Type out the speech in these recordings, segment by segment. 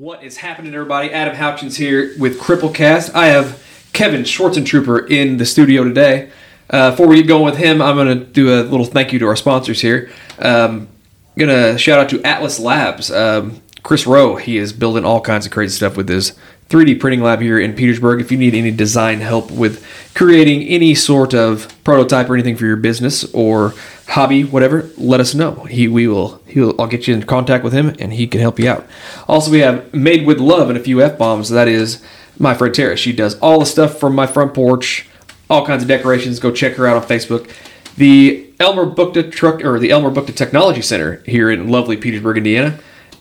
What is happening, everybody? Adam Hopkins here with Cripplecast. I have Kevin Schwartzentruber in the studio today. Uh, before we get going with him, I'm going to do a little thank you to our sponsors here. Um, going to shout out to Atlas Labs. Um, Chris Rowe, he is building all kinds of crazy stuff with his 3D printing lab here in Petersburg. If you need any design help with creating any sort of prototype or anything for your business or hobby, whatever, let us know. He we will he will I'll get you in contact with him and he can help you out. Also, we have Made with Love and a few f bombs. That is my friend Tara. She does all the stuff from my front porch, all kinds of decorations. Go check her out on Facebook. The Elmer Buchta Truck or the Elmer Buchta Technology Center here in lovely Petersburg, Indiana,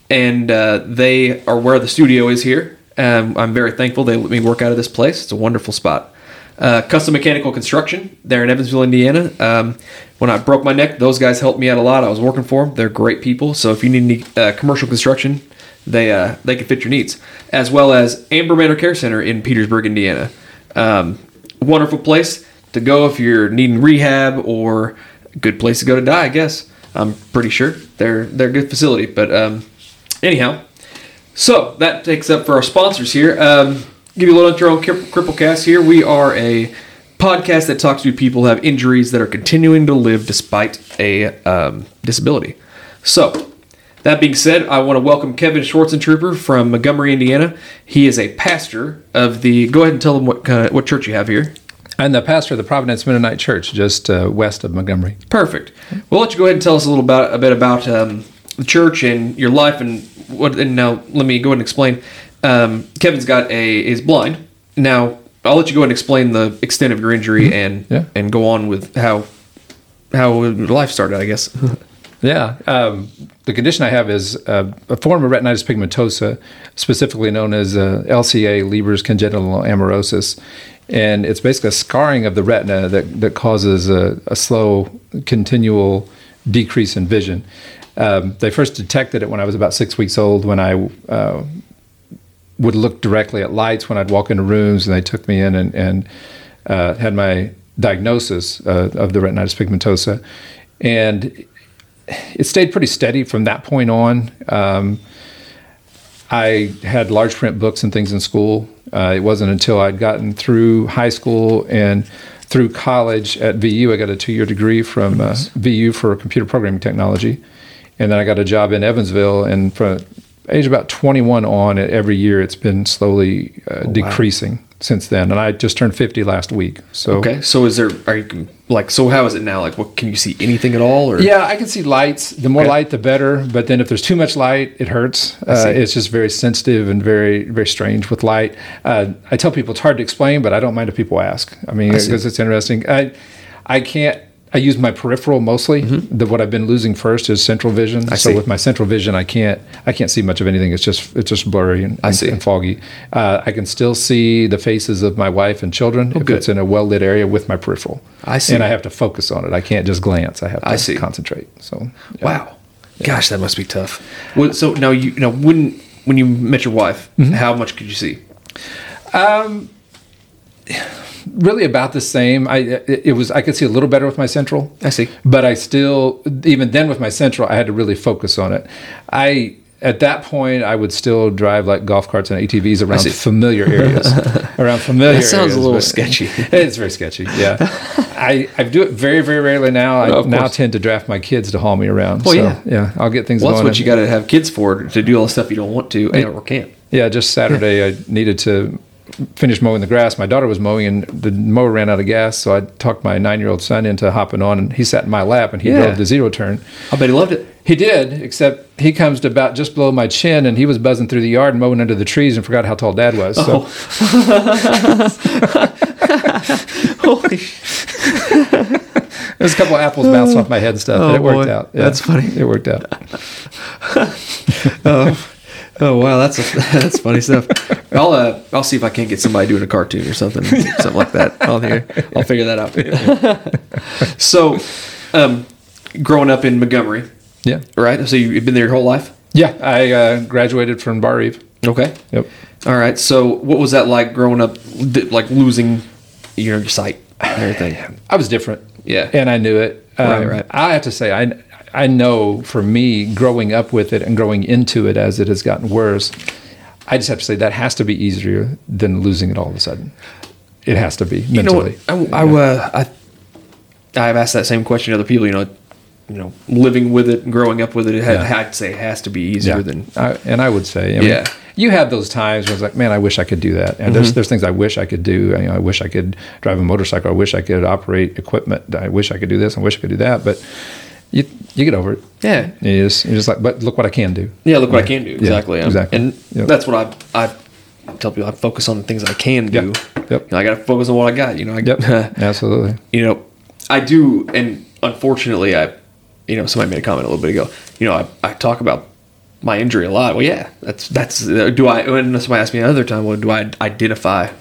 and uh, they are where the studio is here. Um, I'm very thankful they let me work out of this place. It's a wonderful spot. Uh, custom mechanical construction there in Evansville, Indiana. Um, when I broke my neck, those guys helped me out a lot. I was working for them. They're great people. So if you need any uh, commercial construction, they uh, they can fit your needs. As well as Amber Manor Care Center in Petersburg, Indiana. Um, wonderful place to go if you're needing rehab or good place to go to die. I guess I'm pretty sure they're they're a good facility. But um, anyhow, so that takes up for our sponsors here. Um, give you a little intro on Cripplecast here. We are a podcast that talks to people who have injuries that are continuing to live despite a um, disability. So, that being said, I want to welcome Kevin Schwartzentruber from Montgomery, Indiana. He is a pastor of the. Go ahead and tell them what what church you have here. I'm the pastor of the Providence Mennonite Church, just uh, west of Montgomery. Perfect. We'll let you go ahead and tell us a little about a bit about um, the church and your life and what. And now let me go ahead and explain. Um, Kevin's got a is blind now. I'll let you go and explain the extent of your injury Mm-hmm. and Yeah. and go on with how how life started. I guess. Yeah. Um, the condition I have is uh, a form of retinitis pigmentosa, specifically known as uh, LCA, Leber's congenital amaurosis. And it's basically a scarring of the retina that, that causes a, a slow, continual decrease in vision. Um, they first detected it when I was about six weeks old when I uh, would look directly at lights when I'd walk into rooms, and they took me in and, and uh, had my diagnosis uh, of the retinitis pigmentosa. And it stayed pretty steady from that point on. Um, I had large print books and things in school. Uh, it wasn't until I'd gotten through high school and through college at VU, I got a two year degree from uh, VU for computer programming technology. And then I got a job in Evansville. And from age about 21 on, it every year it's been slowly uh, decreasing since then. And I just turned 50 last week. So Okay, so is there are you like so how is it now? Like, what can you see anything at all? Or Yeah, I can see lights. The more Okay. light, the better. But then if there's too much light, it hurts. Uh, it's just very sensitive and very, very strange with light. Uh, I tell people it's hard to explain, but I don't mind if people ask. I mean, because it's interesting. I, I can't. I use my peripheral mostly. The, what I've been losing first is central vision. so Mm-hmm. see. with my central vision, I can't. I can't see much of anything. It's just it's just blurry and, and, see. and foggy. Uh, I can still see the faces of my wife and children if Oh, good. it's in a well lit area with my peripheral. I see. And I have to focus on it. I can't just glance. I have to I see. concentrate. So yeah. Wow, gosh, that must be tough. Well, so now you now when when you met your wife, Mm-hmm. how much could you see? Really about the same. I it, it was I could see a little better with my central. I see. But I still even then with my central I had to really focus on it. I at that point I would still drive like golf carts and ATVs around familiar areas. around familiar That sounds a little sketchy. It's very sketchy. Yeah. I, I do it very, very rarely now. I No, of now course. tend to draft my kids to haul me around. Well, so, yeah. yeah. I'll get things Well, that's what you got to have kids for to do all the stuff you don't want to and or can't. Yeah, just Saturday I needed to finish mowing the grass. My daughter was mowing and the mower ran out of gas, so I talked my nine year old son into hopping on and he sat in my lap and he Yeah. drove the zero turn. I bet he loved it. He did, except he comes to about just below my chin and he was buzzing through the yard and mowing under the trees and forgot how tall dad was. So oh. Holy there's a couple of apples bouncing off my head and stuff, Oh, but it oh, worked boy. out. That's funny. It worked out. Um, Oh wow, that's a, that's funny stuff. I'll uh, I'll see if I can't get somebody doing a cartoon or something, something like that on here. I'll figure that out. so, um, growing up in Montgomery, Yeah. right? So you've been there your whole life. Yeah. I uh, graduated from Barr-Reeve. Okay. Yep. All right. So what was that like growing up, like losing your, your sight and everything? I was different. Yeah. and I knew it. Um, Right, right. I have to say, I I know for me, growing up with it and growing into it as it has gotten worse, I just have to say that has to be easier than losing it all of a sudden. It has to be You know mentally. I, I, uh, I, I've asked that same question to other people. You know, you know, living with it and growing up with it, it had, Yeah. I'd say it has to be easier yeah. than. I, and I would say, I mean, Yeah. you have those times where it's like, man, I wish I could do that. And Mm-hmm. there's there's things I wish I could do. You know, I wish I could drive a motorcycle. I wish I could operate equipment. I wish I could do this. I wish I could do that. But you you get over it. Yeah. You just you're just like, but look what I can do. Yeah, look what I can do. Exactly. Um, exactly. And Yep. that's what I, I tell people. I focus on the things I can do. Yep. Yep. You know, I got to focus on what I got. You know. I, Yep. Absolutely. you know, I do, and unfortunately, I, you know, somebody made a comment a little bit ago. You know, I, I talk about my injury a lot. Well, yeah, that's that's. Do I? When somebody asked me another time, well, do I identify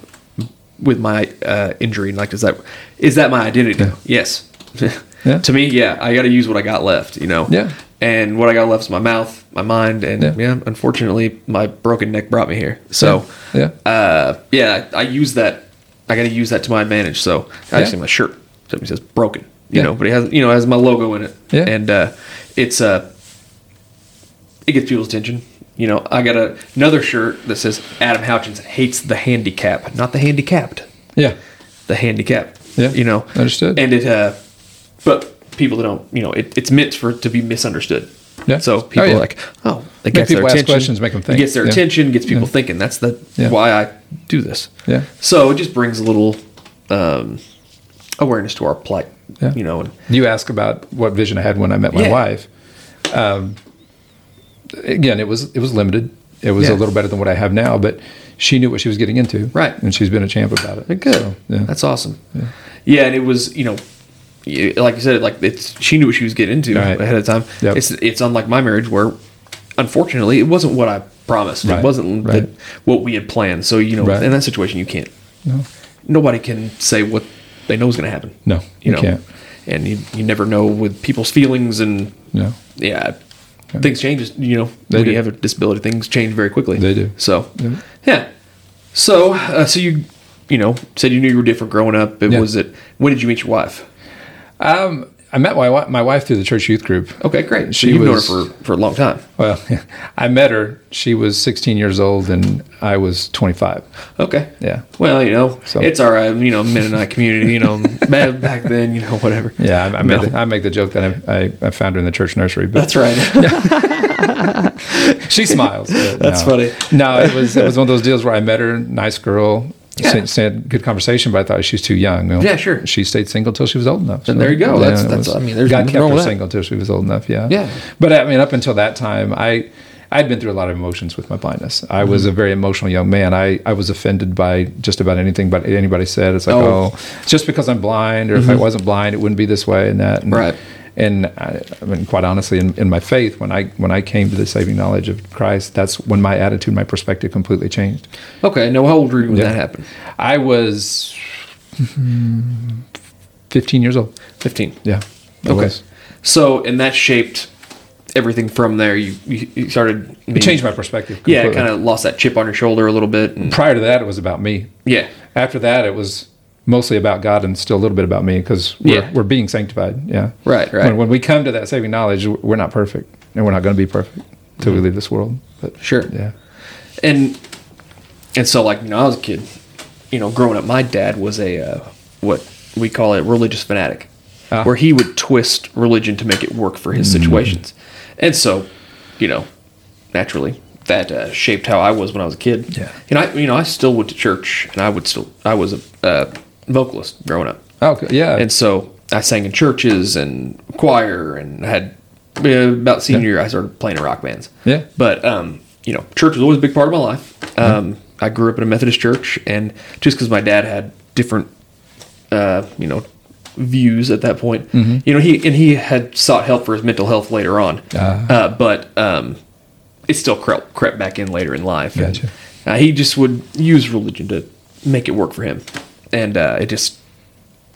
with my uh, injury? Like, is that is that my identity? Yeah. Yes. Yeah. to me, yeah, I got to use what I got left. You know. Yeah. And what I got left is my mouth, my mind, and Yeah. yeah, unfortunately, my broken neck brought me here. So, Yeah. uh, yeah, I use that. I got to use that to my advantage. So I Yeah. see my shirt. Something says broken, you Yeah. know, but it has you know it has my logo in it. Yeah. And uh, it's uh, it gets people's attention. You know, I got a, another shirt that says Adam Houchins hates the handicap, not the handicapped, Yeah. the handicap. Yeah. You know, Understood. And it, uh, but people that don't, you know, it, it's meant for to be misunderstood. Yeah. So Oh, people yeah. are like, oh, it gets people their ask attention. questions, make 'em think. It gets their Yeah. attention, gets people Yeah. thinking. That's the why I do this. Yeah. So it just brings a little um, awareness to our plight. Yeah. You know, and You ask about what vision I had when I met my wife. Um, again, it was it was limited. It was a little better than what I have now, but she knew what she was getting into, Right. And she's been a champ about it. good. So, yeah. That's awesome. Yeah. and it was you know, like you said, like it's she knew what she was getting into Right. ahead of time. Yep. It's it's unlike my marriage where, unfortunately, it wasn't what I promised. It wasn't Right. the, what we had planned. So you know, Right. in that situation, you can't. No. Nobody can say what they know is going to happen. No, you you know, can't. and you you never know with people's feelings and No. yeah, things change. You know, They when do. you have a disability, things change very quickly. They do. So, Yeah. yeah. So, uh, so you, you know, said you knew you were different growing up. It Yeah. was it. When did you meet your wife? Um, I met my my wife through the church youth group. Okay, great. So She you've was- known her for, for a long time. Well, I met her. She was 16 years old, and I was 25. Okay. Yeah. Well, you know, So- it's all right. You know, Mennonite community. You know, back back then, you know, whatever. Yeah, I, I, make the, I make the joke that I, I, I found her in the church nursery, but That's right. she smiles. That's no. funny. No, it was it was one of those deals where I met her, nice girl, Yeah. said, good conversation, but I thought she was too young. Well, Yeah, sure. She stayed single till she was old enough. And there you go. That's- it that's- I mean, there's God kept her single till she was old enough. Yeah, Yeah. But I mean, up until that time, I. I'd been through a lot of emotions with my blindness. I was Mm-hmm. a very emotional young man. I, I was offended by just about anything but anybody said. It's like, Oh. Mm-hmm. oh, just because I'm blind, or if I wasn't blind, it wouldn't be this way and that. And, Right. And I, I mean, quite honestly, in, in my faith, when I when I came to the saving knowledge of Christ, that's when my attitude, my perspective, completely changed. okay. Now, how old were you when Yeah. that happened? I was 15 years old. Fifteen. Yeah. I Okay. was. So, and that shaped everything from there. You you, you started. It changed my perspective. Yeah, completely. kind of lost that chip on your shoulder a little bit. And, Prior to that, it was about me. yeah. After that, it was mostly about God and still a little bit about me because we're, Yeah. we're being sanctified. Yeah. Right, right. When, when we come to that saving knowledge, we're not perfect and we're not going to be perfect until we leave this world. But Sure. yeah. and and so like you know I was a kid, you know, growing up, my dad was a uh, what we call a religious fanatic, Ah. where he would twist religion to make it work for his situations, and so you know, naturally that uh, shaped how I was when I was a kid. Yeah. and I you know I still went to church, and I would still I was a uh, vocalist growing up, Okay. Yeah. and so I sang in churches and choir, and I had uh, about senior year I started playing in rock bands. Yeah. But um, you know, church was always a big part of my life. Um, I grew up in a Methodist church, and just because my dad had different, uh, you know, views at that point, Mm-hmm. you know, he and he had sought help for his mental health later on. Ah. Uh, but um, it still crept, crept back in later in life. And, Gotcha. uh, he just would use religion to make it work for him, and uh, it just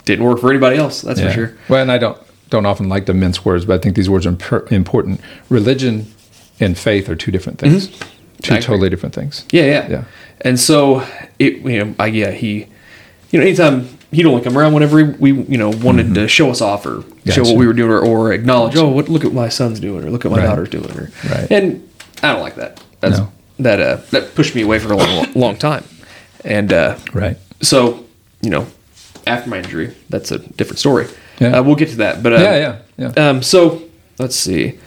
didn't work for anybody else. That's Yeah. for sure. Well, and I don't don't often like to mince words, but I think these words are imper- important. Religion and faith are two different things. Mm-hmm. Two totally different things. Yeah, yeah, Yeah. And so it, you know, I, yeah, he, you know, anytime he'd only come around whenever we, you know, wanted to show us off or show Mm-hmm. What we were doing or, or acknowledge, oh, what, look at my son's doing or look at my Right. daughter's doing or, Right. and I don't like that. That's No. that uh, that pushed me away for a long, long time, and uh, Right. so you know, after my injury, that's a different story. Yeah. Uh, we'll get to that, but uh, Yeah, yeah, yeah. Um, so let's see,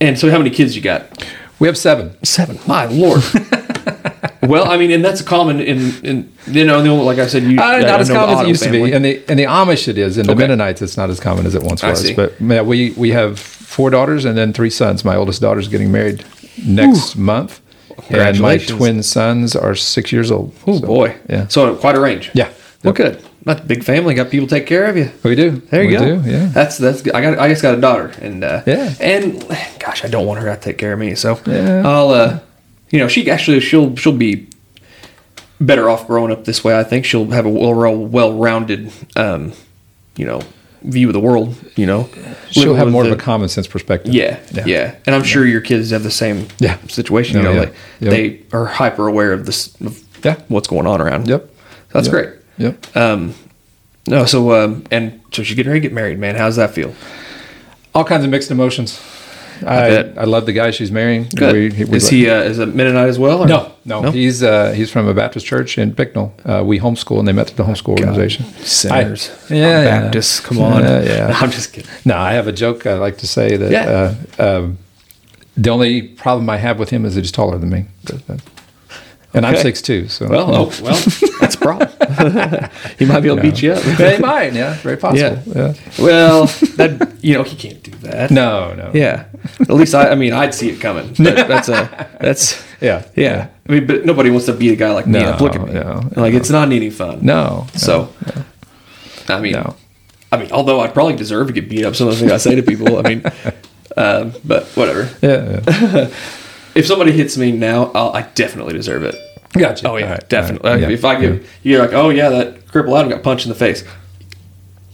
and so how many kids you got? We have seven. Seven. My lord. well, I mean, and that's common in in you know, like I said, you Uh, I not as know common as it used to be. And the in the Amish, it is. In the Okay. Mennonites, it's not as common as it once I was. see. But yeah, we we have four daughters and then three sons. My oldest daughter's getting married next month, and my twin sons are six years old. Oh So, boy. yeah, So quite a range. yeah. Well, good. Not a big family. Got people take care of you. We do. There you we go. Do, yeah. That's that's. good. I got. I just got a daughter, and uh, Yeah. And gosh, I don't want her to take care of me. So Yeah. I'll. uh You know, she actually she'll she'll be better off growing up this way. I think she'll have a well well rounded, um, you know, view of the world. You know, She'll have more the- of a common sense perspective. Yeah, yeah, and I'm sure your kids have the same Yeah. situation. You Oh, know, yeah. like Yep. they are hyper aware of this, of Yeah. what's going on around. Yep. that's Yep. great. Yep. Um, no, so um, and so she's getting ready to get married, man. How's that feel? All kinds of mixed emotions. I bet. I, love the guy she's marrying. Good. We- we is like- he uh, is a Mennonite as well? or- No, no, he's uh, he's from a Baptist church in Bicknell. Uh, we homeschool, and they met through the homeschool organization. sinners. I- yeah, yeah. Baptists. Come on. Yeah, yeah. No, I'm just kidding. No, I have a joke I like to say that Yeah. uh, um, the only problem I have with him is that he's taller than me, But, uh, and I'm six two. So Well, oh, well, that's a problem. He might be able to beat you up. yeah, he might. Yeah, very possible. Yeah. Well, that you know he can't do that. No, no. Yeah. At least I. I mean, I'd see it coming. That, that's a. That's. Yeah. Yeah. I mean, but nobody wants to beat a guy like me. No, Like, look at me. no, like it's not any fun. No. So. I mean. No. I mean, although I probably deserve to get beat up, some of the things I say to people. I mean, um, but whatever. Yeah. yeah. If somebody hits me now, I'll, I definitely deserve it. Gotcha. Oh yeah, right, definitely. all right. Yeah, If I give you're like, oh yeah, that cripple Adam got punched in the face.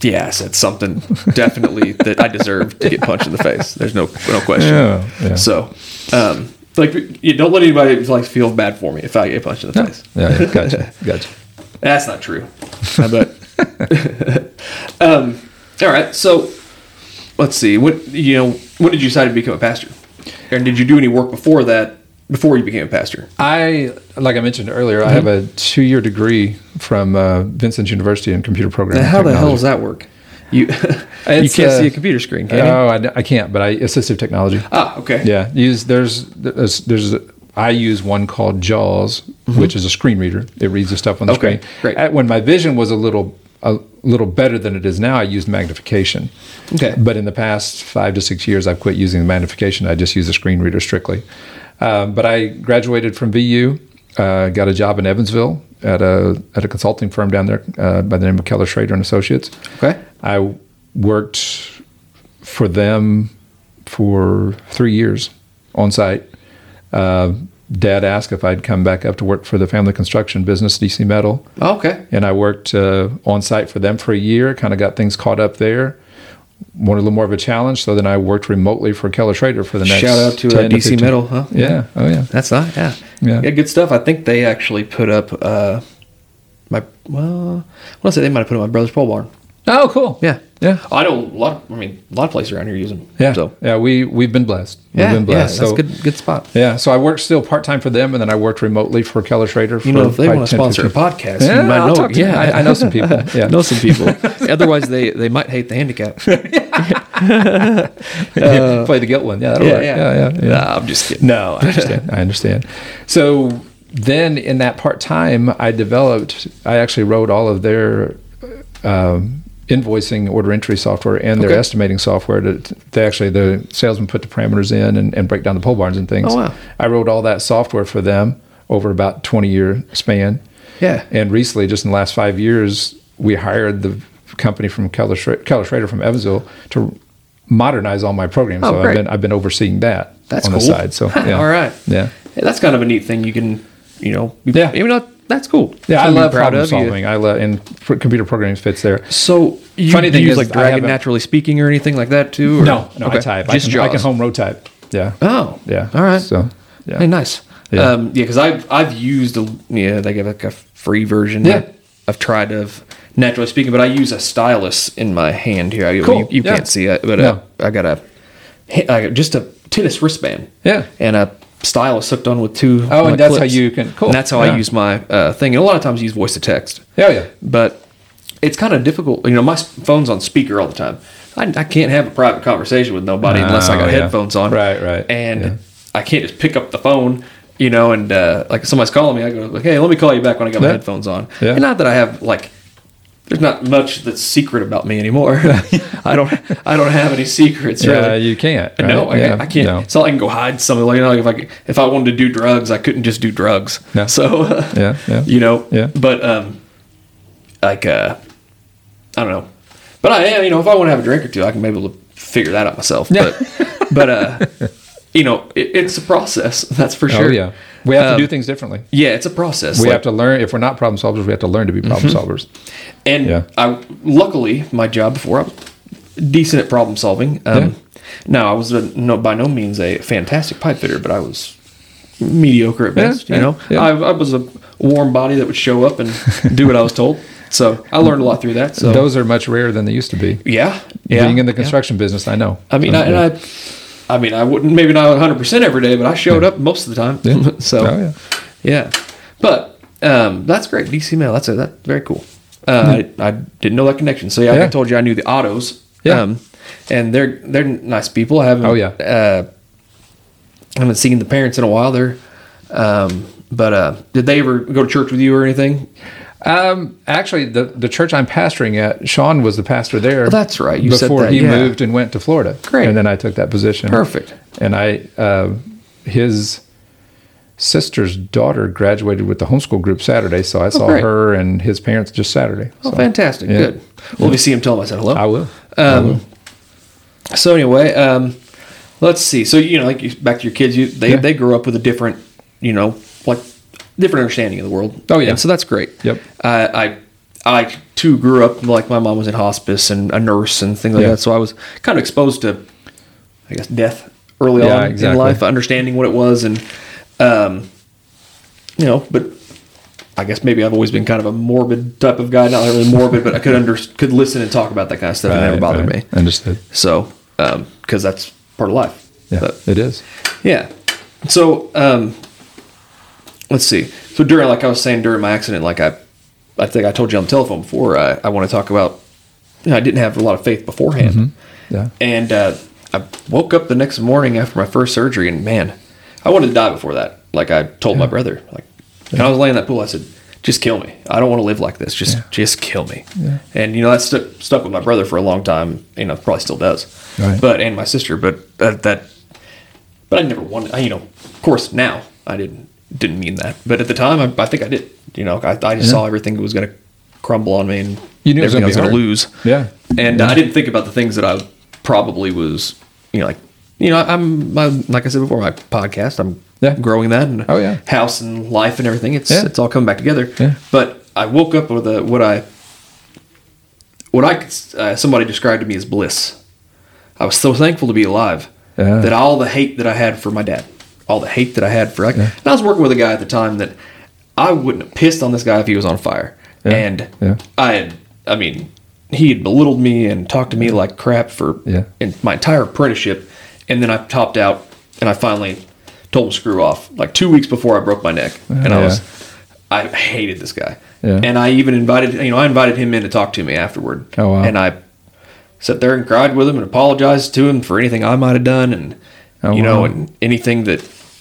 Yeah, I said something definitely that I deserve to get punched in the face. There's no no question. Yeah, yeah. So, um, like, you don't let anybody like feel bad for me if I get punched in the face. Yeah, yeah, gotcha. Gotcha. That's not true. I bet. um, all right. So, let's see. What you know? When did you decide to become a pastor? And did you do any work before that? Before you became a pastor? I, like I mentioned earlier, I have a two-year degree from uh, Vincennes University in computer programming. How the hell does that work? You you can't uh, see a computer screen, can you? Oh, I, I can't, but I assistive technology. ah, okay. Yeah, use there's there's, there's I use one called JAWS, which is a screen reader. It reads the stuff on the Mm-hmm. Okay, screen. great. At- When my vision was a little a little better than it is now, I used magnification. Okay. But in the past five to six years, I've quit using the magnification. I just use a screen reader strictly. Um, but I graduated from VU, uh, got a job in Evansville at a at a consulting firm down there uh, by the name of Keller Schroeder and Associates. Okay. I worked for them for three years on site. Uh, Dad asked if I'd come back up to work for the family construction business, DC Metal, Oh, okay. and I worked uh, on site for them for a year. Kind of got things caught up there. Wanted a little more of a challenge, so then I worked remotely for Keller Schroeder for the next. Shout out to uh, DC 15 Metal, huh? Yeah. Oh yeah. That's not. Yeah. Yeah. Yeah. Good stuff. I think they actually put up uh, my. Well, I want to say they might have put up my brother's pole barn. Oh, cool. Yeah. Yeah. I know a lot. Of, I mean, a lot of places around here use them. Yeah. So yeah. We we've been blessed. We've yeah, been yeah, blessed. that's so, good. Good spot. Yeah, so I worked still part time for them, and then I worked remotely for Keller Schroeder. For You know, if they want to sponsor 15 a podcast, Yeah, you might I'll know. talk to yeah, I- I know some people. Yeah. know some people. Otherwise, they they might hate the handicap. play the guilt one. Yeah, that'll yeah, work. yeah, yeah, yeah, yeah. Nah, I'm just kidding. No, I understand. I understand. So then, in that part time, I developed. I actually wrote all of their um, invoicing, order entry software, and their Okay. estimating software. To, they actually the salesman put the parameters in and, and break down the pole barns and things. Oh, wow. I wrote all that software for them over about twenty year span. Yeah. And recently, just in the last five years, we hired the company from Keller, Schra- Keller Schroeder from Evansville to modernize all my programs. Oh, so great. I've been I've been overseeing that That's on cool. the side. So yeah. all right. Yeah. Hey, that's kind of a neat thing. You can, you know, Yeah. You know, that's cool. Yeah, I Something love problem of. You- solving. I love and pr- computer programming fits there. So you, Funny you thing use is, like Dragon Naturally Speaking or anything like that too? or- No, no, I type. Just I can, I can home row type. Yeah. Oh, Yeah. All right. So yeah. Hey, nice. Yeah. Um, yeah, because I've I've used a yeah they give like a free version. Yeah. I've tried of naturally speaking, but I use a stylus in my hand here. I, Cool. You, you Yeah. can't see it, but No. uh, I got a I got just a tennis wristband. Yeah. and a stylus hooked on with two. Oh, and that's how you can- cool. And that's how Yeah. I use my uh, thing. And a lot of times I use voice to text, Oh yeah. but it's kind of difficult. You know, my phone's on speaker all the time. I, I can't have a private conversation with nobody unless I got Oh, yeah. headphones on. Right, right. And Yeah. I can't just pick up the phone. You know, and uh, like if somebody's calling me, I go like, "Hey, let me call you back when I got my headphones on." Yeah. And not that I have like there's not much that's secret about me anymore. I don't I don't have any secrets. Yeah, really. you can't. No. I, Yeah, I can't. no. It's not like I can go hide something. Like, you know, if I if I wanted to do drugs, I couldn't just do drugs. No. So Yeah, yeah. you know. Yeah. But um, like uh, I don't know. But I am. You know, if I want to have a drink or two, I can maybe figure that out myself. Yeah. But but uh, you know, it, it's a process. That's for sure. Oh yeah. We have Um, to do things differently. Yeah, it's a process. We Like- have to learn. If we're not problem solvers, we have to learn to be problem solvers. And Yeah. I luckily my job before I was decent at problem solving. Um, Yeah. Now I was a, no by no means a fantastic pipe fitter, but I was mediocre at best. yeah, you know, yeah. I, I was a warm body that would show up and do what I was told. So I learned a lot through that. So Those are much rarer than they used to be. yeah, yeah. Being in the yeah. construction business, I know. I mean, I, and I, I mean, I wouldn't maybe not 100 percent every day, but I showed up most of the time. Yeah. so Oh, yeah. yeah, but um, that's great. DC Metal. That's a, that's very cool. Uh, I, I didn't know that connection. So yeah, Yeah. I told you I knew the Autos. Yeah. Um, and they're they're nice people. I haven't. Oh, yeah. Uh, I haven't seen the parents in a while. They're. Um, but uh, did they ever go to church with you or anything? Um, actually, the the church I'm pastoring at, Sean was the pastor there. Oh, that's right. You said before that, he yeah. moved and went to Florida. Great. And then I took that position. Perfect. And I, uh, his sister's daughter graduated with the homeschool group Saturday, so I saw Oh, great. her and his parents just Saturday. Oh, So, fantastic. yeah. Good. Well, if you see him, tell him I said hello. I will. I will. Um, so anyway, um, let's see. So you know, like you, back to your kids, you they Yeah. they grew up with a different, you know, different understanding of the world. Oh, yeah. and so that's great. Yep. I I I too grew up like my mom was in hospice and a nurse and things like Yeah. that. So I was kind of exposed to, I guess, death early Yeah, on exactly. in life, understanding what it was, and um, you know, but. I guess maybe I've always been kind of a morbid type of guy. Not really morbid, but I could under could listen and talk about that kind of stuff. and it never bothered right. me. Understood. So, because that's part of life. Yeah, But, it is. yeah. So, um, let's see. So during, like I was saying, during my accident, like I, I think I told you on the telephone before, I, I want to talk about. You know, I didn't have a lot of faith beforehand, Mm-hmm. Yeah. and uh, I woke up the next morning after my first surgery, and man, I wanted to die before that. Like I told my brother, like, and I was laying in that pool. I said, "Just kill me. I don't want to live like this. Just, just kill me." Yeah. And you know that stuck stuck with my brother for a long time. You know, probably still does. Right. But and my sister, but that, that but I never wanted. I, you know, of course, now I didn't didn't mean that, but at the time, I, I think I did. You know, I, I just Yeah. saw everything that was going to crumble on me, and You knew everything I was going to lose. Yeah. And I didn't think about the things that I probably was. You know, like you know, I'm my, like I said before, my podcast. I'm Yeah. growing that, and Oh, yeah. house and life and everything. It's Yeah. it's all coming back together. Yeah. But I woke up with a what I what I uh, somebody described to me as bliss. I was so thankful to be alive Yeah. that all the hate that I had for my dad, all the hate that I had for like, Yeah. and I was working with a guy at the time that I wouldn't have pissed on this guy if he was on fire, Yeah. and Yeah. I had, I mean, he had belittled me and talked to me like crap for Yeah. in my entire apprenticeship, and then I topped out and I finally told him screw off like two weeks before I broke my neck, and I was. I hated this guy, and I even invited you know I invited him in to talk to me afterward. Oh, wow. And I sat there and cried with him and apologized to him for anything I might have done, and Oh, you know, and anything that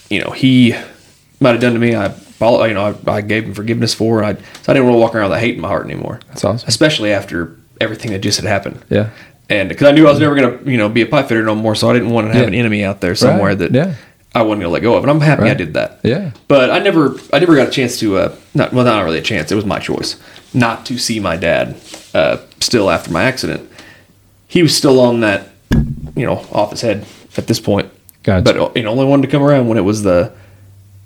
you know he might have done to me. I you know I, I gave him forgiveness for, I so I didn't want to walk around with hate in my heart anymore. That's awesome. especially after everything that just had happened. Yeah. And because I knew I was never gonna you know be a pipe fitter no more, so I didn't want to have Yeah. an enemy out there somewhere Right. that Yeah. I wasn't gonna let go of. And I'm happy I did that. Yeah. But I never, I never got a chance to, uh, not well, not really a chance. It was my choice not to see my dad. Uh, still after my accident, he was still on that, you know, off his head at this point. Gotcha. But uh, you know, only wanted to come around when it was the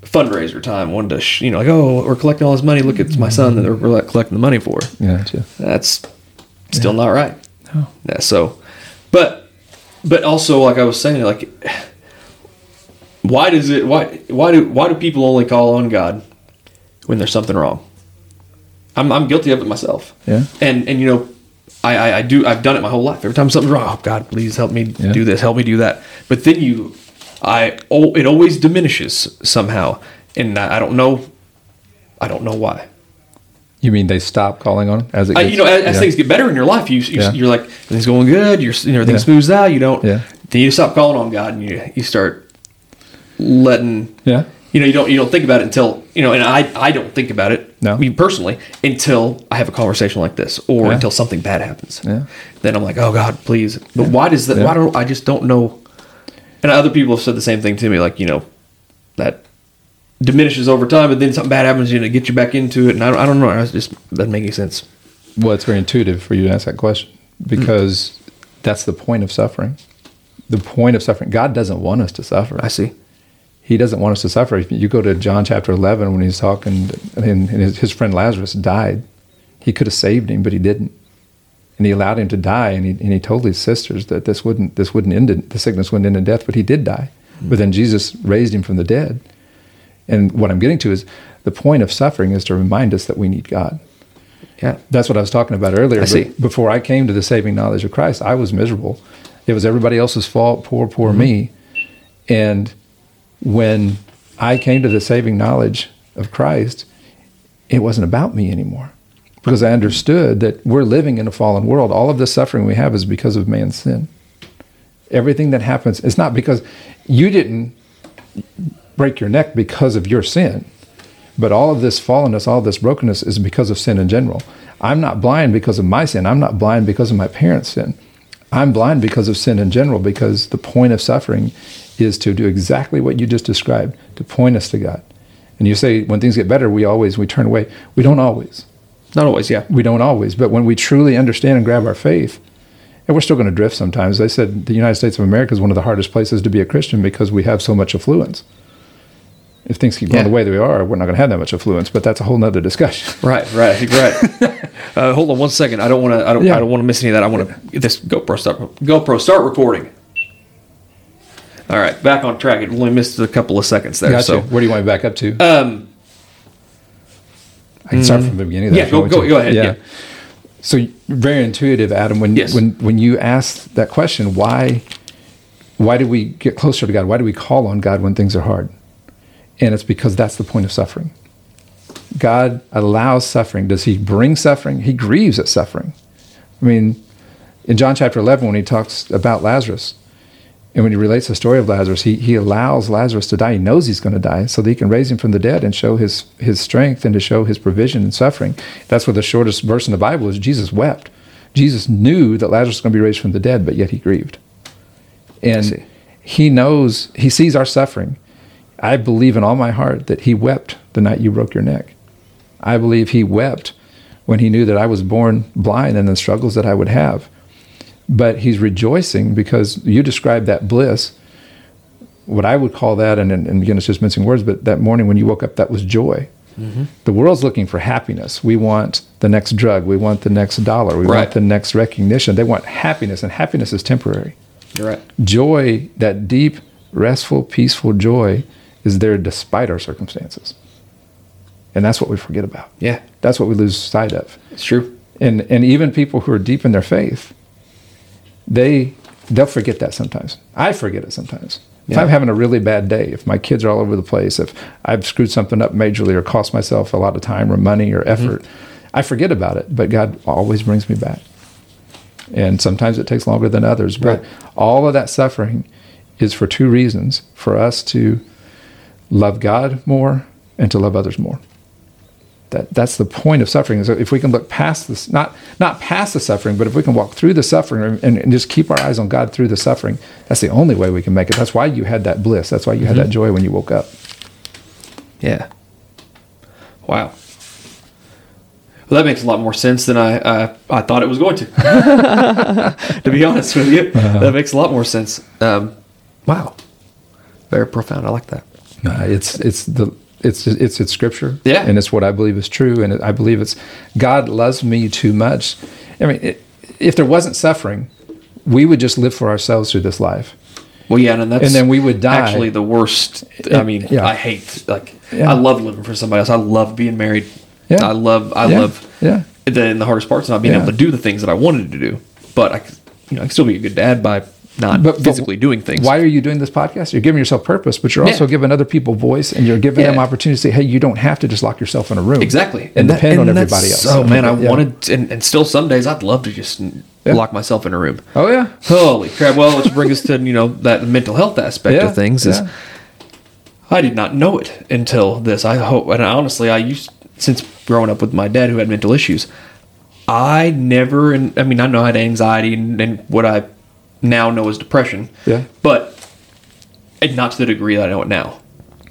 fundraiser time. Wanted to, sh- you know, like, oh, we're collecting all this money. Look, it's my son that we're collecting the money for. Gotcha. That's still not right. Yeah. So, but, but also, like I was saying, like why does it why why do why do people only call on God when there's something wrong? I'm I'm guilty of it myself. Yeah. And and you know, I, I I do I've done it my whole life. Every time something's wrong, oh God, please help me Yeah. do this, help me do that. But then you I oh, it always diminishes somehow, and I, I don't know, I don't know why. You mean they stop calling on as it I, you know, as, as things get better in your life, you, you Yeah. you're like everything's going good. You're you know everything Yeah. smooths out. You don't. Yeah. Then you stop calling on God and you you start letting. Yeah. You know, you don't you don't think about it until you know, and I I don't think about it. No. Mean personally until I have a conversation like this, or Yeah. until something bad happens. Yeah. Then I'm like, oh God, please. But why does that? Yeah. Why don't I just don't know? And other people have said the same thing to me, like you know, that diminishes over time, and then something bad happens, you know, get you back into it, and I don't, I don't know. It just doesn't make any sense. Well, it's very intuitive for you to ask that question because mm. that's the point of suffering. The point of suffering. God doesn't want us to suffer. I see. He doesn't want us to suffer. If you go to John chapter 11 when he's talking, and, and his, his friend Lazarus died. He could have saved him, but he didn't. And he allowed him to die, and he, and he told his sisters that this wouldn't, this wouldn't end in, the sickness wouldn't end in death, but he did die. But then Jesus raised him from the dead. And what I'm getting to is the point of suffering is to remind us that we need God. Yeah. That's what I was talking about earlier. I see. Before I came to the saving knowledge of Christ, I was miserable. It was everybody else's fault, poor, poor mm-hmm. me. And when I came to the saving knowledge of Christ, it wasn't about me anymore. Because I understood that we're living in a fallen world. All of the suffering we have is because of man's sin. Everything that happens, it's not because you didn't break your neck because of your sin. But all of this fallenness, all of this brokenness is because of sin in general. I'm not blind because of my sin. I'm not blind because of my parents' sin. I'm blind because of sin in general, because the point of suffering is to do exactly what you just described, to point us to God. And you say when things get better, we always we turn away. We don't always. Not always, yeah. We don't always. But when we truly understand and grab our faith, and we're still going to drift sometimes. They said the United States of America is one of the hardest places to be a Christian because we have so much affluence. If things keep going Yeah. the way they are, we're not going to have that much affluence. But that's a whole nother discussion. Right, right, right. uh, hold on one second. I don't want to. I don't. Yeah. I don't want to miss any of that. I want to get this GoPro start. GoPro start recording. All right, back on track. It only missed a couple of seconds there. Gotcha. So, Where do you want me back up to? um, I can start mm-hmm. from the beginning. yeah, go- go- to. go ahead, yeah. So very intuitive, Adam. When Yes. when when you ask that question, why why do we get closer to God? Why do we call on God when things are hard? And it's because that's the point of suffering. God allows suffering. Does He bring suffering? He grieves at suffering. I mean, in John chapter 11, when he talks about Lazarus, and when he relates the story of Lazarus, he, he allows Lazarus to die. He knows he's going to die so that he can raise him from the dead and show his, his strength and to show his provision and suffering. That's what the shortest verse in the Bible is Jesus wept. Jesus knew that Lazarus was going to be raised from the dead, but yet he grieved. And he knows, he sees our suffering. I believe in all my heart that he wept the night you broke your neck. I believe he wept when he knew that I was born blind and the struggles that I would have. But he's rejoicing because you described that bliss. What I would call that, and, and again, it's just mincing words, but that morning when you woke up, that was joy. Mm-hmm. The world's looking for happiness. We want the next drug. We want the next dollar. We Right. want the next recognition. They want happiness, and happiness is temporary you're right. joy, that deep, restful, peaceful joy, is there despite our circumstances. And that's what we forget about. Yeah, That's what we lose sight of. it's true. And and even people who are deep in their faith, they they'll forget that sometimes. I forget it sometimes. If Yeah. I'm having a really bad day, if my kids are all over the place, if I've screwed something up majorly or cost myself a lot of time or money or mm-hmm. effort, I forget about it. But God always brings me back. And sometimes it takes longer than others. But Right. all of that suffering is for two reasons for us to love God more and to love others more. That, that's the point of suffering. So if we can look past this, not not past the suffering, but if we can walk through the suffering and, and just keep our eyes on God through the suffering, that's the only way we can make it. That's why you had that bliss. That's why you had that joy when you woke up. Yeah. Wow. Well, that makes a lot more sense than I I, I thought it was going to. to be honest with you, that makes a lot more sense. Um, wow. Very profound. I like that. Uh, it's it's the it's it's it's scripture. Yeah. and it's what I believe is true, and I believe it's God loves me too much. I mean, it, if there wasn't suffering, we would just live for ourselves through this life. Well, yeah, and that's And then we would die. Actually, the worst. I mean, Yeah. I hate like Yeah. I love living for somebody else. I love being married. Yeah. I love I Yeah. love Yeah. The, and the hardest part's not being able to do the things that I wanted to do, but I, you know, I can still be a good dad by not But- but physically doing things. Why are you doing this podcast? You're giving yourself purpose, but you're also Yeah. giving other people voice and you're giving them opportunity to say, hey, you don't have to just lock yourself in a room. Exactly, And, that- depend on that's- everybody else. Oh man, I Yeah. wanted, and, and still some days I'd love to just lock myself in a room. Oh, yeah. Holy crap! Well, let's bring us to you know that mental health aspect Yeah, of things. Is yeah. I did not know it until this. I hope, and honestly, I used since growing up with my dad who had mental issues. I never, and I mean, I know I had anxiety and, and what I now know is depression. Yeah. but and not to the degree that I know it now.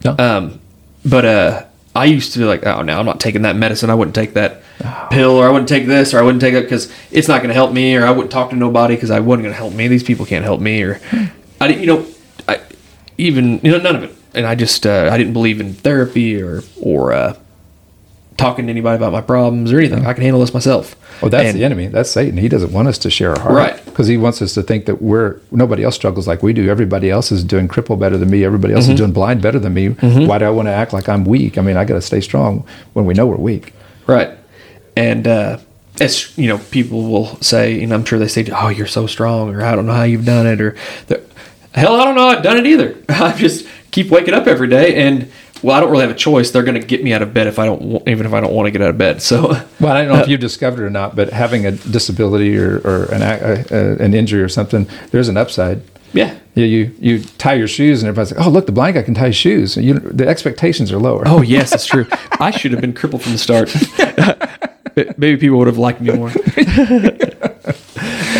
No. Um, but uh, I used to be like, oh, no, I'm not taking that medicine. I wouldn't take that pill, or I wouldn't take this, or I wouldn't take it because it's not going to help me, or I wouldn't talk to nobody because I wasn't going to help me. These people can't help me, or I didn't, you know, I even you know none of it. And I just uh, I didn't believe in therapy or or uh, talking to anybody about my problems or anything. I can handle this myself. Well, that's And- the enemy. That's Satan. He doesn't want us to share our heart, Right. Because he wants us to think that we're nobody else struggles like we do. Everybody else is doing cripple better than me. Everybody else Mm-hmm. is doing blind better than me. Why do I want to act like I'm weak? I mean, I got to stay strong when we know we're weak. Right. And uh, as you know, people will say, and I'm sure they say, "Oh, you're so strong," or "I don't know how you've done it," or "Hell, I don't know, I've done it either." I just keep waking up every day, and well, I don't really have a choice. They're going to get me out of bed if I don't, even if I don't want to get out of bed. So, Well, I don't know if you've discovered it or not, but having a disability or, or an, uh, an injury or something, there's an upside. yeah. You, you you tie your shoes and everybody's like, oh look, the blind guy can tie his shoes. You, the expectations are lower. Oh yes, that's true. I should have been crippled from the start. Maybe people would have liked me more.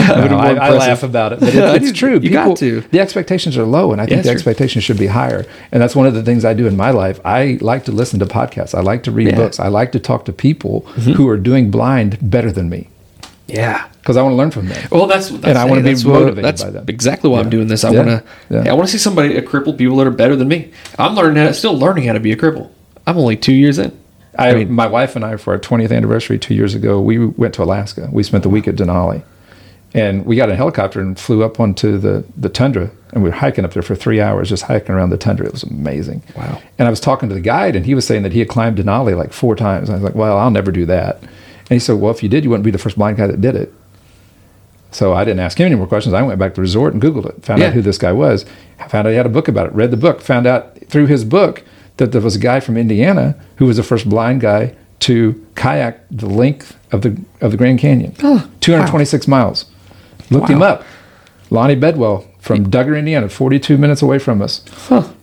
No, I, I laugh about it, but it, it's true. You got to. The expectations are low, and I think Yeah, the expectations should be higher. And that's one of the things I do in my life. I like to listen to podcasts. I like to read Yeah. Mm-hmm. books. I like to talk to people who are doing blind better than me Yeah. because I want to learn from them. Well, that's, that's And I wanna be that's what- motivated That's by them. exactly why I'm doing this. I Yeah. want to. Yeah. I want to see somebody, a crippled people that are better than me. I'm learning how, still learning how to be a cripple. I'm only two years in. I, mean, my wife and I, for our 20th anniversary two years ago, we went to Alaska. We spent the week at Denali. And we got in a helicopter and flew up onto the, the tundra. And we were hiking up there for three hours, just hiking around the tundra. It was amazing. Wow. And I was talking to the guide, and he was saying that he had climbed Denali like four times. And I was like, well, I'll never do that. And he said, well, if you did, you wouldn't be the first blind guy that did it. So I didn't ask him any more questions. I went back to the resort and Googled it, found Yeah. out who this guy was, found out he had a book about it, read the book, found out through his book that there was a guy from Indiana who was the first blind guy to kayak the length of the of the Grand Canyon, 226 miles. Looked him up. Lonnie Bedwell from Dugger, Indiana, 42 minutes away from us.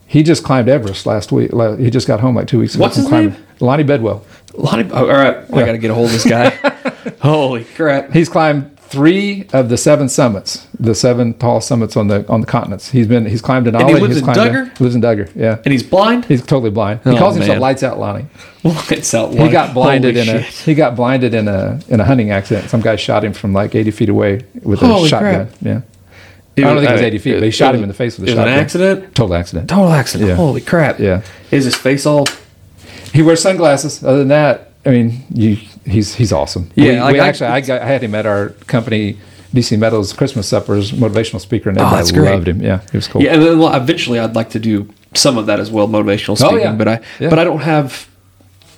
He just climbed Everest last week. He just got home like two weeks ago. What's his climbing. name? Lonnie Bedwell. Lonnie, oh, all right, I got to get a hold of this guy. Holy crap! He's climbed three of the seven summits, the seven tall summits on the on the continents. He's been he's climbed Denali. he lives he's in Dugger? lives in Dugger. Yeah, And he's blind. he's totally blind. He Oh, calls himself man. Lights Out Lonnie. Lights out. He got blinded Holy in a he got blinded in a in a hunting accident. Some guy shot him from like eighty feet away with a Holy shotgun. crap. Yeah, It I don't think it was uh, 80 feet, but he shot him in the face with a It was an shotgun. accident. total accident. Total accident. Yeah. Holy crap! Yeah. Is his face all? He wears sunglasses. Other than that, I mean, you, he's he's awesome. Yeah, we, like we I- actually, I, got, I had him at our company, DC Metals Christmas suppers, motivational speaker, and Oh, everybody great. loved him. Yeah, he was cool. Yeah, and then well, eventually I'd like to do some of that as well, motivational Oh, speaking. yeah. But I, Yeah. but I don't have.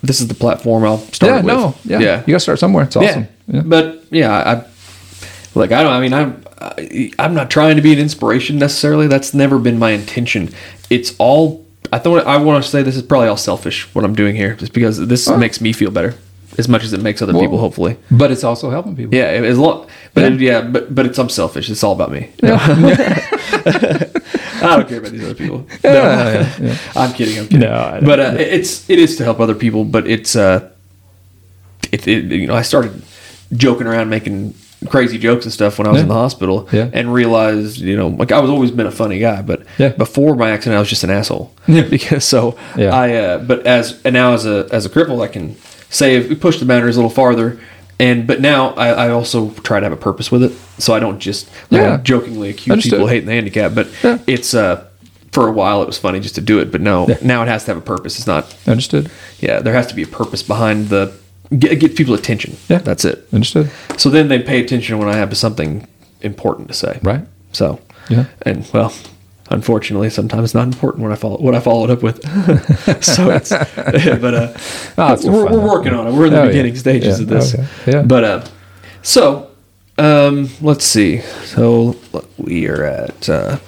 This is the platform I'll start yeah, with. no, yeah. yeah, You got to start somewhere. It's awesome. Yeah. Yeah. But yeah, I like I don't. I mean, I'm I, I'm not trying to be an inspiration necessarily. That's never been my intention. It's all. I thought I want to say this is probably all selfish what I'm doing here, just because this oh. makes me feel better as much as it makes other Well, people. Hopefully, But it's also helping people. yeah. As long, but Yeah. it- yeah, but but it's I'm selfish. It's all about me. I don't care about these other people. No. yeah, yeah. I'm kidding. I'm kidding. No, I don't- but uh, it's it is to help other people. But it's uh, it, it you know I started joking around making crazy jokes and stuff when I was Yeah. in the hospital, Yeah. and realized you know like I was always been a funny guy, but Yeah. before my accident I was just an asshole. Yeah. because so Yeah. I uh, but as and now as a as a cripple I can say if we push the boundaries a little farther. And but now I, I also try to have a purpose with it, so I don't just like, Yeah. Jokingly accuse Understood. people of hating the handicap. But Yeah. it's uh for a while it was funny just to do it, but no, Yeah. now it has to have a purpose. It's not. Understood. Yeah, there has to be a purpose behind the get, get people attention. Yeah. that's it. Understood. So then they pay attention when I have something important to say. Right. So Yeah. and well, unfortunately, sometimes not important when I follow what I followed up with. so it's but uh, Oh, it's we're, we're working on it. We're in the Oh, yeah. beginning stages Yeah. of this. Okay. Yeah. But uh, so Um, let's see. So we are at. Uh,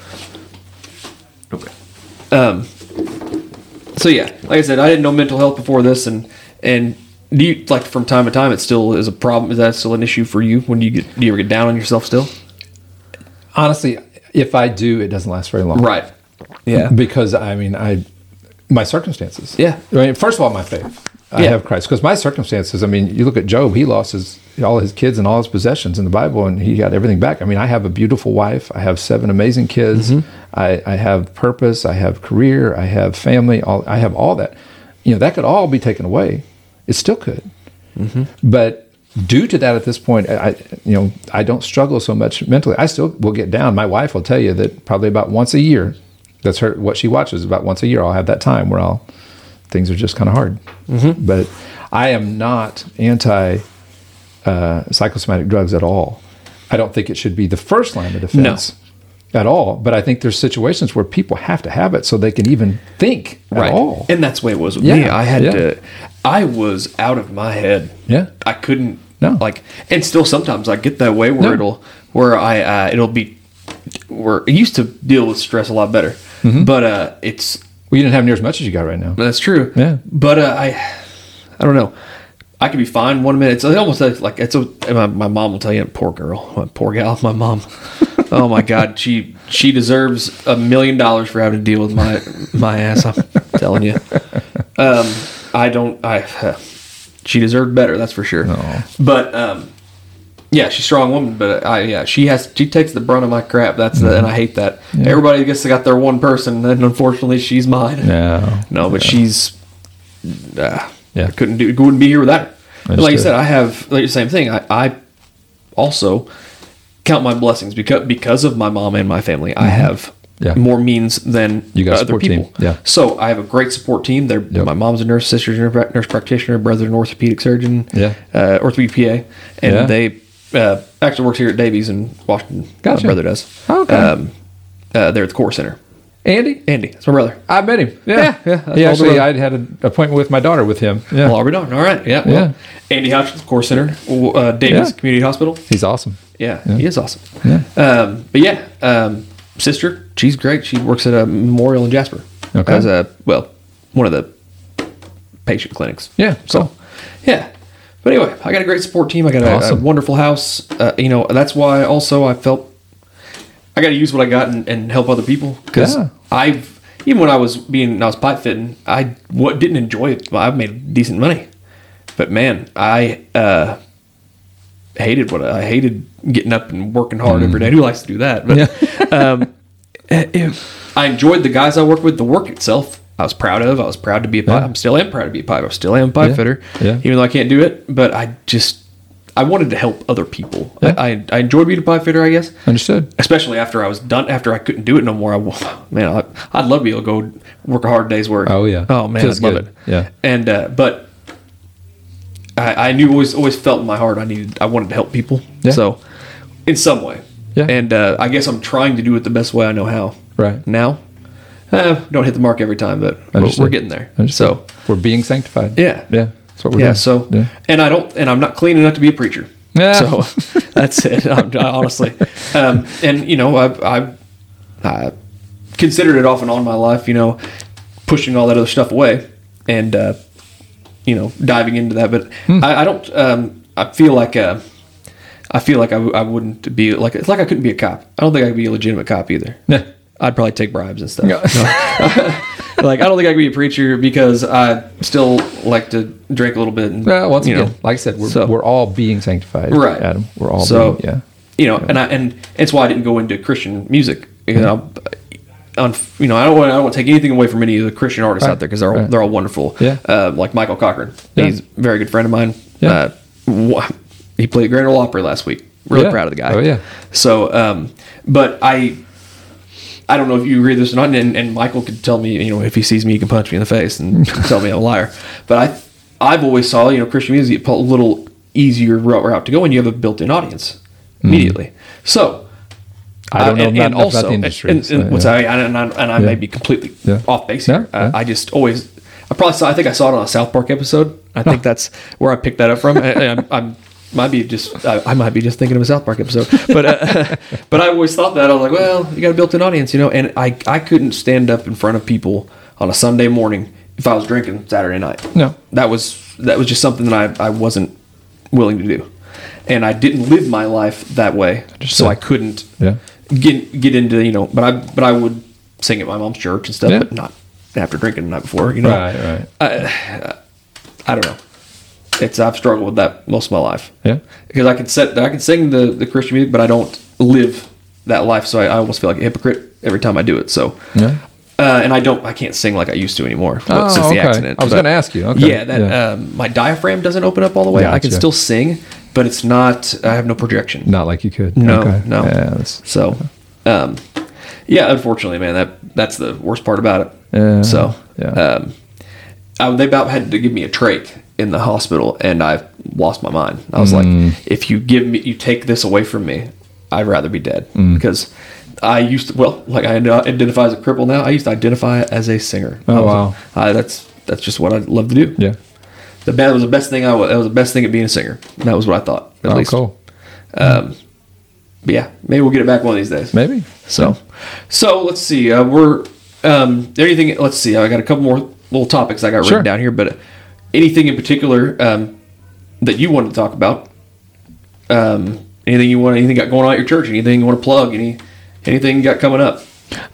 okay. Um. So yeah, like I said, I didn't know mental health before this, and and do you like from time to time it still is a problem? Is that still an issue for you when you get? Do you ever get down on yourself still? Honestly, if I do, it doesn't last very long. Right. Yeah. Because I mean, I my circumstances. Yeah. I mean, first of all, my faith. I Yeah. have Christ because my circumstances. I mean, you look at Job; he lost his all his kids and all his possessions in the Bible, and he got everything back. I mean, I have a beautiful wife. I have seven amazing kids. Mm-hmm. I, I have purpose. I have career. I have family. All I have all that. You know, that could all be taken away. It still could. Mm-hmm. But due to that, at this point, I, you know, I don't struggle so much mentally. I still will get down. My wife will tell you that probably about once a year. That's her what she watches. About once a year, I'll have that time where I'll things are just kind of hard. But I am not anti uh, psychosomatic drugs at all. I don't think it should be the first line of defense at all. But I think there's situations where people have to have it so they can even think at all. And that's the way it was with me. I had yeah. to. I was out of my head. Yeah. I couldn't. No. Like, and still sometimes I get that way where No. it'll where I uh, it'll be where I used to deal with stress a lot better, Mm-hmm. but uh, it's Well, you didn't have near as much as you got right now. that's true. Yeah. But uh, I, I don't know. I could be fine one minute. It's almost like, like it's a, my, my mom will tell you, poor girl, my poor gal, my mom. oh my God, she she deserves a million dollars for having to deal with my my ass. I'm telling you. Um, I don't. I she deserved better. That's for sure. No. But um, yeah, she's a strong woman. But I yeah, she has she takes the brunt of my crap. That's the, and I hate that. Everybody gets to got their one person, and unfortunately, she's mine. No. No, but she's. Uh, Yeah. I couldn't do. Wouldn't be here without her. But like you said, I have like the same thing. I, I also count my blessings because because of my mom and my family. I have Mm-hmm. Yeah. more means than You got other support team. people. Yeah. So I have a great support team. They're Yep. my mom's a nurse, sister's a nurse practitioner, brother an orthopedic surgeon. Yeah. Uh, orthopedic PA, and Yeah. they uh, actually works here at Daviess in Washington. Gotcha. My brother does. Okay. Um, uh, they're at the core center. Andy? Andy, that's my brother. I met him. Yeah. Yeah, yeah, He actually, I had an appointment with my daughter with him. Yeah. Well, are we done? All right. Yeah. Well, Yeah. Andy Houchins, Core Center, uh, Daviess Yeah. Community Hospital. He's awesome. Yeah, he is awesome. Yeah. Um, but yeah, um, sister, she's great. She works at a memorial in Jasper. Okay. As a well, one of the patient clinics. Yeah, So, cool. yeah. But anyway, I got a great support team. I got a, a Awesome. wonderful house. Uh, you know, that's why also I felt I got to use what I got and, and help other people because Yeah. I've even when I was being I was pipe fitting, I what didn't enjoy it. I made decent money, but man, I uh, hated what I hated getting up and working hard every day. Who likes to do that? But um, it- I enjoyed the guys I worked with. The work itself, I was proud of. I was proud to be a pipe. Yeah. I'm still am proud to be a pipe. I still am a pipe Yeah. fitter, Yeah. even though I can't do it. But I just I wanted to help other people. Yeah. I, I I enjoyed being a pipe fitter. I guess Understood. especially after I was done, after I couldn't do it no more. I, man, I, I'd love to be able to go work a hard day's work. Oh, yeah. Oh man, Feels I'd love good. it. Yeah. And uh, but I, I knew always always felt in my heart I needed I wanted to help people. Yeah. So in some way. Yeah. And uh, I guess I'm trying to do it the best way I know how. Right. Now, uh, don't hit the mark every time, but Understood. we're getting there. Understood. So we're being sanctified. Yeah. Yeah. That's what we're yeah. doing. So Yeah. and I don't and I'm not clean enough to be a preacher. Yeah. So that's it. I'm, honestly, um, and you know, I, I, I considered it off and on in my life. You know, pushing all that other stuff away and uh, you know diving into that. But Hmm. I, I don't. Um, I feel like. Uh, I feel like I, I wouldn't be like it's like I couldn't be a cop. I don't think I could be a legitimate cop either. Yeah. I'd probably take bribes and stuff. like I don't think I could be a preacher because I still like to drink a little bit. And, Well, once again, know, like I said, we're, so- we're all being sanctified. right Adam. We're all so being, yeah. you know and i and it's why i didn't go into christian music you know on you know i don't want i don't take anything away from any of the christian artists Right, out there because they're all, right. they're all wonderful Yeah. uh, like michael cochran Yeah. he's a very good friend of mine Yeah. uh, he played grand ole opry last week really Yeah. proud of the guy Oh, yeah. so um but i I don't know if you agree with this or not, and, and Michael could tell me, you know, if he sees me, he can punch me in the face and tell me I'm a liar. But I, I've always saw, you know, Christian music a little easier route route to go when you have a built-in audience immediately. So Mm. I don't know and, and also, about the industry. And, so, and, what's yeah. I, and, I, and I may be completely Yeah. off base here. Yeah. I just always, I probably saw, I think I saw it on a South Park episode. I think that's where I picked that up from. I, I'm, I'm might be just I, I might be just thinking of a South Park episode, but uh, but I always thought that I was like, well, you got a built-in audience, you know, and I I couldn't stand up in front of people on a Sunday morning if I was drinking Saturday night. No. that was that was just something that I I wasn't willing to do, and I didn't live my life that way, so I couldn't Yeah. get get into you know, but I but I would sing at my mom's church and stuff, Yeah. but not after drinking the night before, you know. Right, right. I don't know. It's I've struggled with that most of my life. Yeah. Because I can set I can sing the, the Christian music, but I don't live that life, so I, I almost feel like a hypocrite every time I do it. So Yeah. uh, and I don't I can't sing like I used to anymore Oh, since the accident. I was gonna ask you. Okay. Yeah, that Yeah. Um, my diaphragm doesn't open up all the way. I can still sing, but it's not I have no projection. Not like you could. No, Okay. no. Yeah, So um yeah, unfortunately, man, that that's the worst part about it. Yeah, So yeah. um I, they about had to give me a trach in the hospital, and I lost my mind. I was Mm. like, if you give me, you take this away from me, I'd rather be dead Mm. because I used to. Well, like I identify as a cripple now. I used to identify as a singer. Oh, wow. I, that's that's just what I love to do. yeah. The band was the best thing I was. That was the best thing at being a singer. And that was what I thought. At Oh, least. cool. But yeah, maybe we'll get it back one of these days. Maybe. So, so let's see. Uh, we're um, anything. Let's see. I got a couple more little topics I got Sure. written down here, but uh, anything in particular um, that you wanted to talk about? Um, anything you want? Anything got going on at your church? Anything you want to plug? Any anything you got coming up?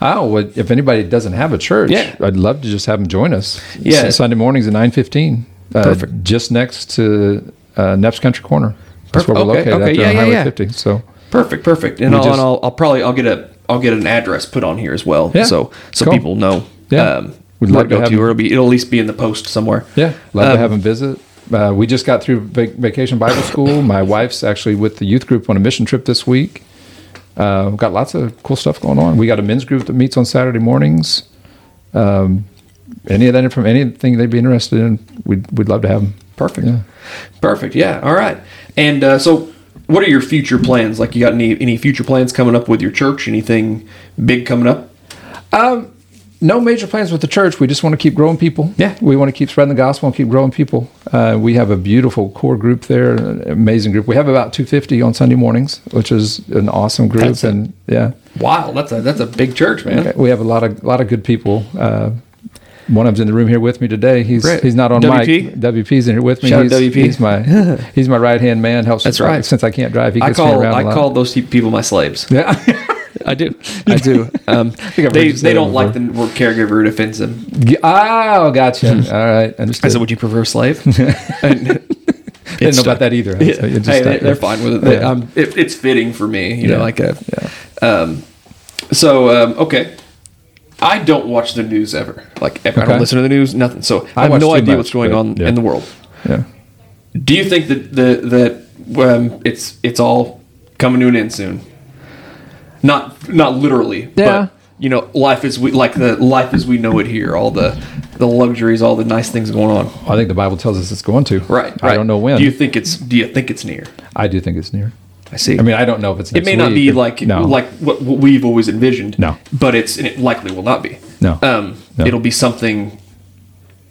Oh, well, if anybody doesn't have a church, Yeah. I'd love to just have them join us. Yeah. S- Sunday mornings at nine fifteen. Uh, Just next to uh, Neps Country Corner. That's Perfect. where we're Okay, located. okay, after yeah, yeah, Highway yeah. fifty. So Perfect, perfect. And, I'll, just- and I'll, I'll probably I'll get a I'll get an address put on here as well, so so cool. people know. Yeah. Um, We'd love to have to, you. or it'll be it'll at least be in the post somewhere. yeah, love Um, to have them visit. Uh, we just got through vac- Vacation Bible School. My wife's actually with the youth group on a mission trip this week. Uh, we've got lots of cool stuff going on. We got a men's group that meets on Saturday mornings. Um, any of that from anything they'd be interested in, we'd, we'd love to have them. Perfect. Yeah. Perfect. Yeah. All right. And uh, so, what are your future plans? Like, you got any any future plans coming up with your church? Anything big coming up? No major plans with the church. We just want to keep growing people. Yeah. We want to keep spreading the gospel and keep growing people. Uh, we have a beautiful core group there, an amazing group. We have about 250 on Sunday mornings, which is an awesome group. That's a- and yeah, Wow, that's a that's a big church, man. we have a lot of lot of good people. Uh, one of them's in the room here with me today. He's he's not on WP? mic. WP's in here with me. Shout out he's, WP. He's my he's my right hand man. Helps That's right. Since I can't drive, he I gets call me around a I call those people my slaves. Yeah. I do. I do. Um, I've they they don't like the word caregiver. It offends them. oh, gotcha. All right, I understood. said, "Would you prefer slave?" And Didn't know about that either. Yeah. So hey, stuck they're fine with it. They- Yeah. um, it. It's fitting for me, you know. Like a, Yeah. um, so um, okay. I don't watch the news ever. Like ever. I don't listen to the news. Nothing. So I, I have no idea much, what's going but, on yeah. in the world. Yeah. Do you think that the that um, it's it's all coming to an end soon? Not not literally, Yeah. but you know, life as we like the life as we know it here. All the the luxuries, all the nice things going on. I think the Bible tells us it's going to. Right. I don't know when. Do you think it's Do you think it's near? I do think it's near. I see. I mean, I don't know if it's. it may not week, be but- like no, like what, what we've always envisioned. No. but it's and it likely will not be. no, Um, No. it'll be something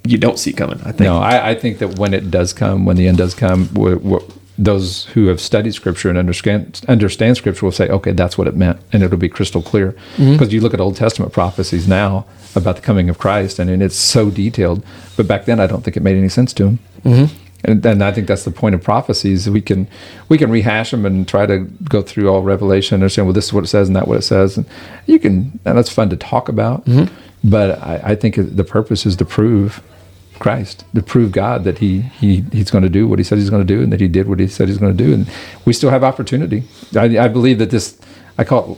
you don't see coming. I think. no. I, I think that when it does come, when the end does come, we we those who have studied Scripture and understand understand Scripture will say, "Okay, that's what it meant," and it'll be crystal clear. Mm-hmm. Because you look at Old Testament prophecies now about the coming of Christ, and, and it's so detailed. But back then, I don't think it made any sense to them. Mm-hmm. And, and I think that's the point of prophecies. We can we can rehash them and try to go through all Revelation, and understand well, this is what it says and that what it says, and you can. And that's fun to talk about. But I, I think the purpose is to prove Christ, to prove God that he, he he's going to do what he said he's going to do, and that he did what he said he's going to do, and we still have opportunity. I, I believe that this, I call it,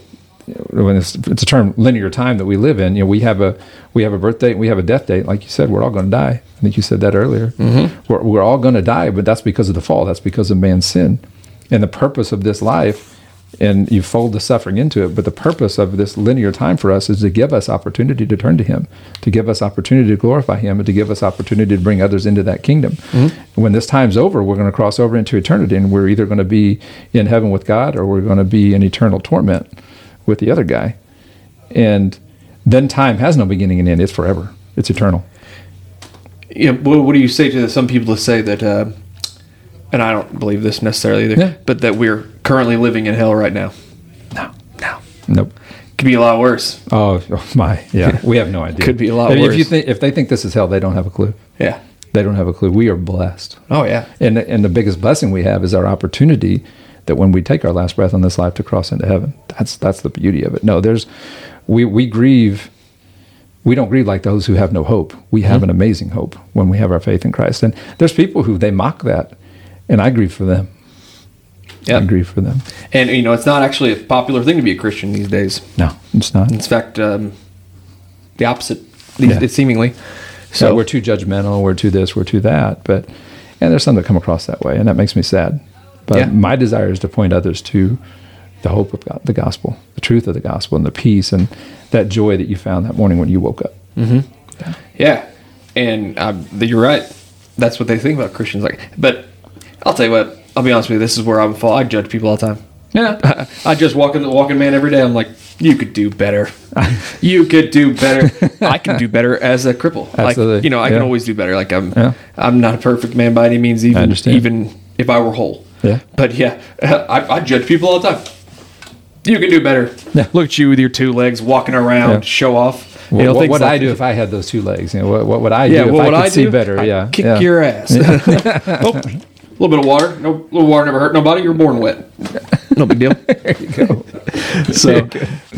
when it's, it's a term linear time that we live in. You know, we have a we have a birth date, and we have a death date. Like you said, we're all going to die. I think you said that earlier. Mm-hmm. We're, we're all going to die, but that's because of the fall. That's because of man's sin, and the purpose of this life and you fold the suffering into it. But the purpose of this linear time for us is to give us opportunity to turn to Him, to give us opportunity to glorify Him, and to give us opportunity to bring others into that kingdom. When this time's over, we're going to cross over into eternity, and we're either going to be in heaven with God or we're going to be in eternal torment with the other guy. And then time has no beginning and end; it's forever. It's eternal. Yeah. What, what do you say to some people that say that uh, and I don't believe this necessarily either, Yeah. but that we're currently living in hell right now. No. No, Nope. could be a lot worse. Oh, oh my, yeah. We have no idea. Could be a lot if, If you worse. think if they think this is hell, they don't have a clue. Yeah. They don't have a clue. We are blessed. Oh yeah. And and the biggest blessing we have is our opportunity that when we take our last breath on this life to cross into heaven. That's that's the beauty of it. No, there's we we grieve we don't grieve like those who have no hope. We have mm-hmm. an amazing hope when we have our faith in Christ. And there's people who they mock that and I grieve for them. Yeah. I grieve for them. And you know, it's not actually a popular thing to be a Christian these days. No, it's not. In fact, um, the opposite, Yeah. yeah. seemingly. So So we're too judgmental, we're too this, we're too that. But and there's some that come across that way, and that makes me sad. But Yeah. my desire is to point others to the hope of God, the gospel, the truth of the gospel, and the peace and that joy that you found that morning when you woke up. Yeah, and um, you're right. That's what they think about Christians. Like, but I'll tell you what. I'll be honest with you. This is where I'm fall. I judge people all the time. Yeah. I just walk in the walking man every day. I'm like, you could do better. you could do better. I can do better as a cripple. Absolutely. Like, you know, I Yeah. can always do better. Like I'm, Yeah. I'm not a perfect man by any means. Even, even if I were whole. Yeah. But yeah, I, I judge people all the time. You can do better. Yeah. Look at you with your two legs walking around, Yeah. show off. What, you know, what would like I do if I had those two legs? You know, what, what would I do Yeah, if what I would could I see do? better? I'd yeah. kick your ass. oh, a little bit of water. No, little water never hurt nobody. You're born wet. No big deal. There you go. So,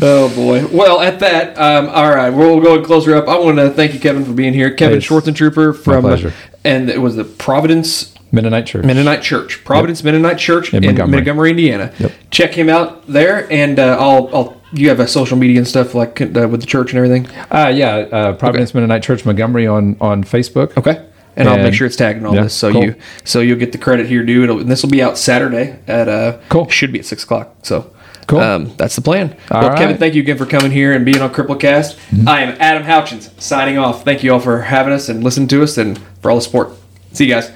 oh boy. Well, at that, um, all right, we'll go and close her up. I want to thank you, Kevin, for being here. Kevin Hey, Schwartzentruber from, pleasure. and it was the Providence Mennonite Church. Mennonite Church, Providence Mennonite Church in, In Montgomery. Montgomery. Indiana. Yep. Check him out there, and uh, I'll, I'll. You have a social media and stuff like uh, with the church and everything. Uh, yeah, uh, Providence Mennonite Church Montgomery on on Facebook. Okay. And, I'll make sure it's tagged in all yeah, this, so cool. you so you'll get the credit here, dude. It'll, and this will be out Saturday at uh, Cool. Should be at six o'clock. So, Cool. Um, that's the plan. All well, Kevin, right. Mm-hmm. thank you again for coming here and being on Cripplecast. I am Adam Houchins signing off. Thank you all for having us and listening to us and for all the support. See you guys.